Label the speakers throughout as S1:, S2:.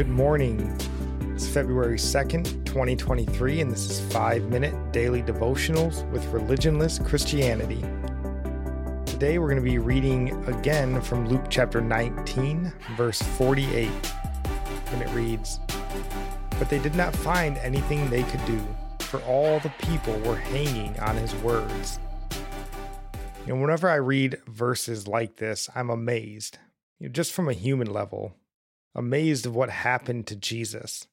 S1: Good morning. It's February 2nd, 2023, and this is 5 Minute Daily Devotionals with Religionless Christianity. Today we're going to be reading again from Luke chapter 19, verse 48. And it reads But they did not find anything they could do, for all the people were hanging on his words. Know, whenever I read verses like this, I'm amazed, you know, just from a human level amazed of what happened to Jesus.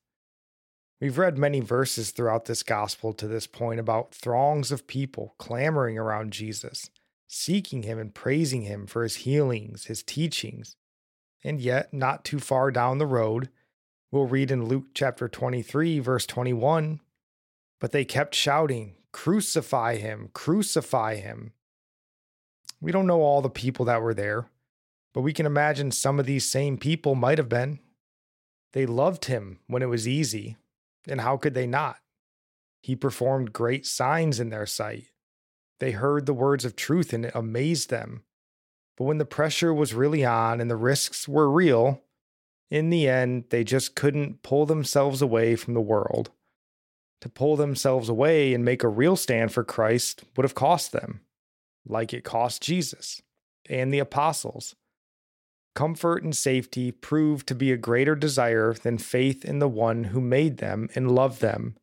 S1: We've read many verses throughout this gospel to this point about throngs of people clamoring around Jesus, seeking him and praising him for his healings, his teachings. And yet, not too far down the road, we'll read in Luke chapter 23, verse 21 But they kept shouting, Crucify him, crucify him. We don't know all the people that were there. But we can imagine some of these same people might have been. They loved him when it was easy, and how could they not? He performed great signs in their sight. They heard the words of truth and it amazed them. But when the pressure was really on and the risks were real, in the end, they just couldn't pull themselves away from the world. To pull themselves away and make a real stand for Christ would have cost them, like it cost Jesus and the apostles comfort and safety proved to be a greater desire than faith in the one who made them and loved them.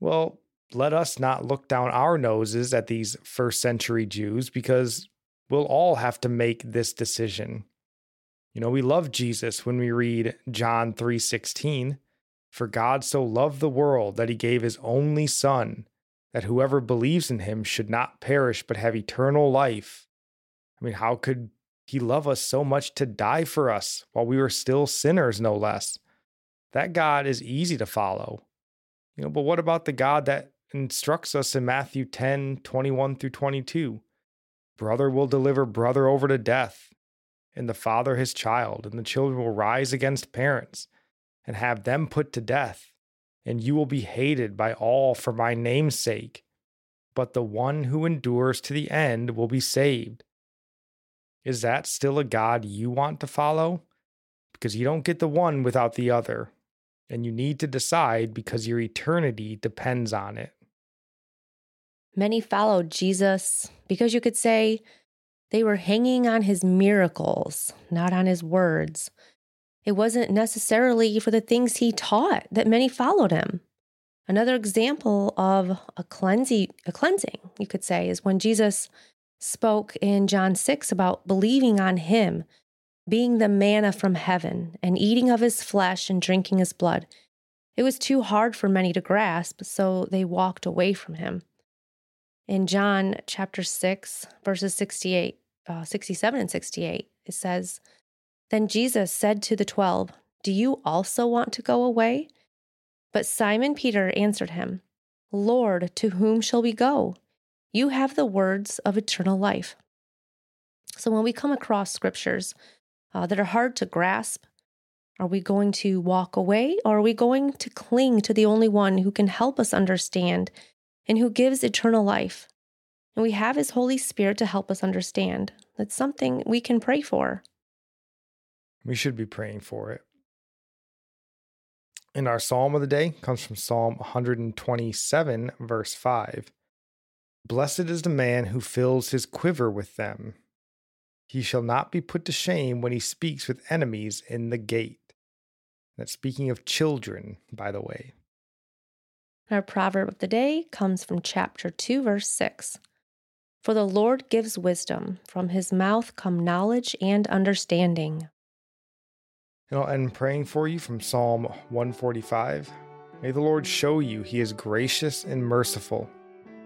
S1: Well, let us not look down our noses at these first century Jews because we'll all have to make this decision. You know, we love Jesus when we read John 3:16, for God so loved the world that he gave his only son that whoever believes in him should not perish but have eternal life. I mean, how could he loved us so much to die for us while we were still sinners, no less. That God is easy to follow. You know, but what about the God that instructs us in Matthew 10 21 through 22? Brother will deliver brother over to death, and the father his child, and the children will rise against parents and have them put to death, and you will be hated by all for my name's sake. But the one who endures to the end will be saved. Is that still a God you want to follow? Because you don't get the one without the other, and you need to decide because your eternity depends on it.
S2: Many followed Jesus because you could say they were hanging on his miracles, not on his words. It wasn't necessarily for the things he taught that many followed him. Another example of a cleansing, a cleansing, you could say, is when Jesus spoke in John 6 about believing on him, being the manna from heaven, and eating of his flesh and drinking his blood. It was too hard for many to grasp, so they walked away from him. In John chapter 6, verses 68, uh, 67 and 68, it says, Then Jesus said to the twelve, Do you also want to go away? But Simon Peter answered him, Lord, to whom shall we go? You have the words of eternal life. So when we come across scriptures uh, that are hard to grasp, are we going to walk away or are we going to cling to the only one who can help us understand and who gives eternal life? And we have his Holy Spirit to help us understand. That's something we can pray for.
S1: We should be praying for it. And our psalm of the day comes from Psalm 127, verse 5. Blessed is the man who fills his quiver with them. He shall not be put to shame when he speaks with enemies in the gate. That's speaking of children, by the way.
S2: Our proverb of the day comes from chapter 2, verse 6. For the Lord gives wisdom, from his mouth come knowledge and understanding.
S1: And I'll end praying for you from Psalm 145. May the Lord show you he is gracious and merciful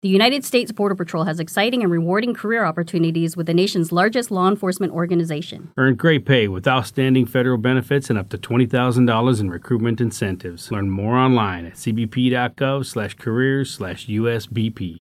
S3: The United States Border Patrol has exciting and rewarding career opportunities with the nation's largest law enforcement organization.
S4: Earn great pay with outstanding federal benefits and up to $20,000 in recruitment incentives. Learn more online at cbp.gov slash careers slash USBP.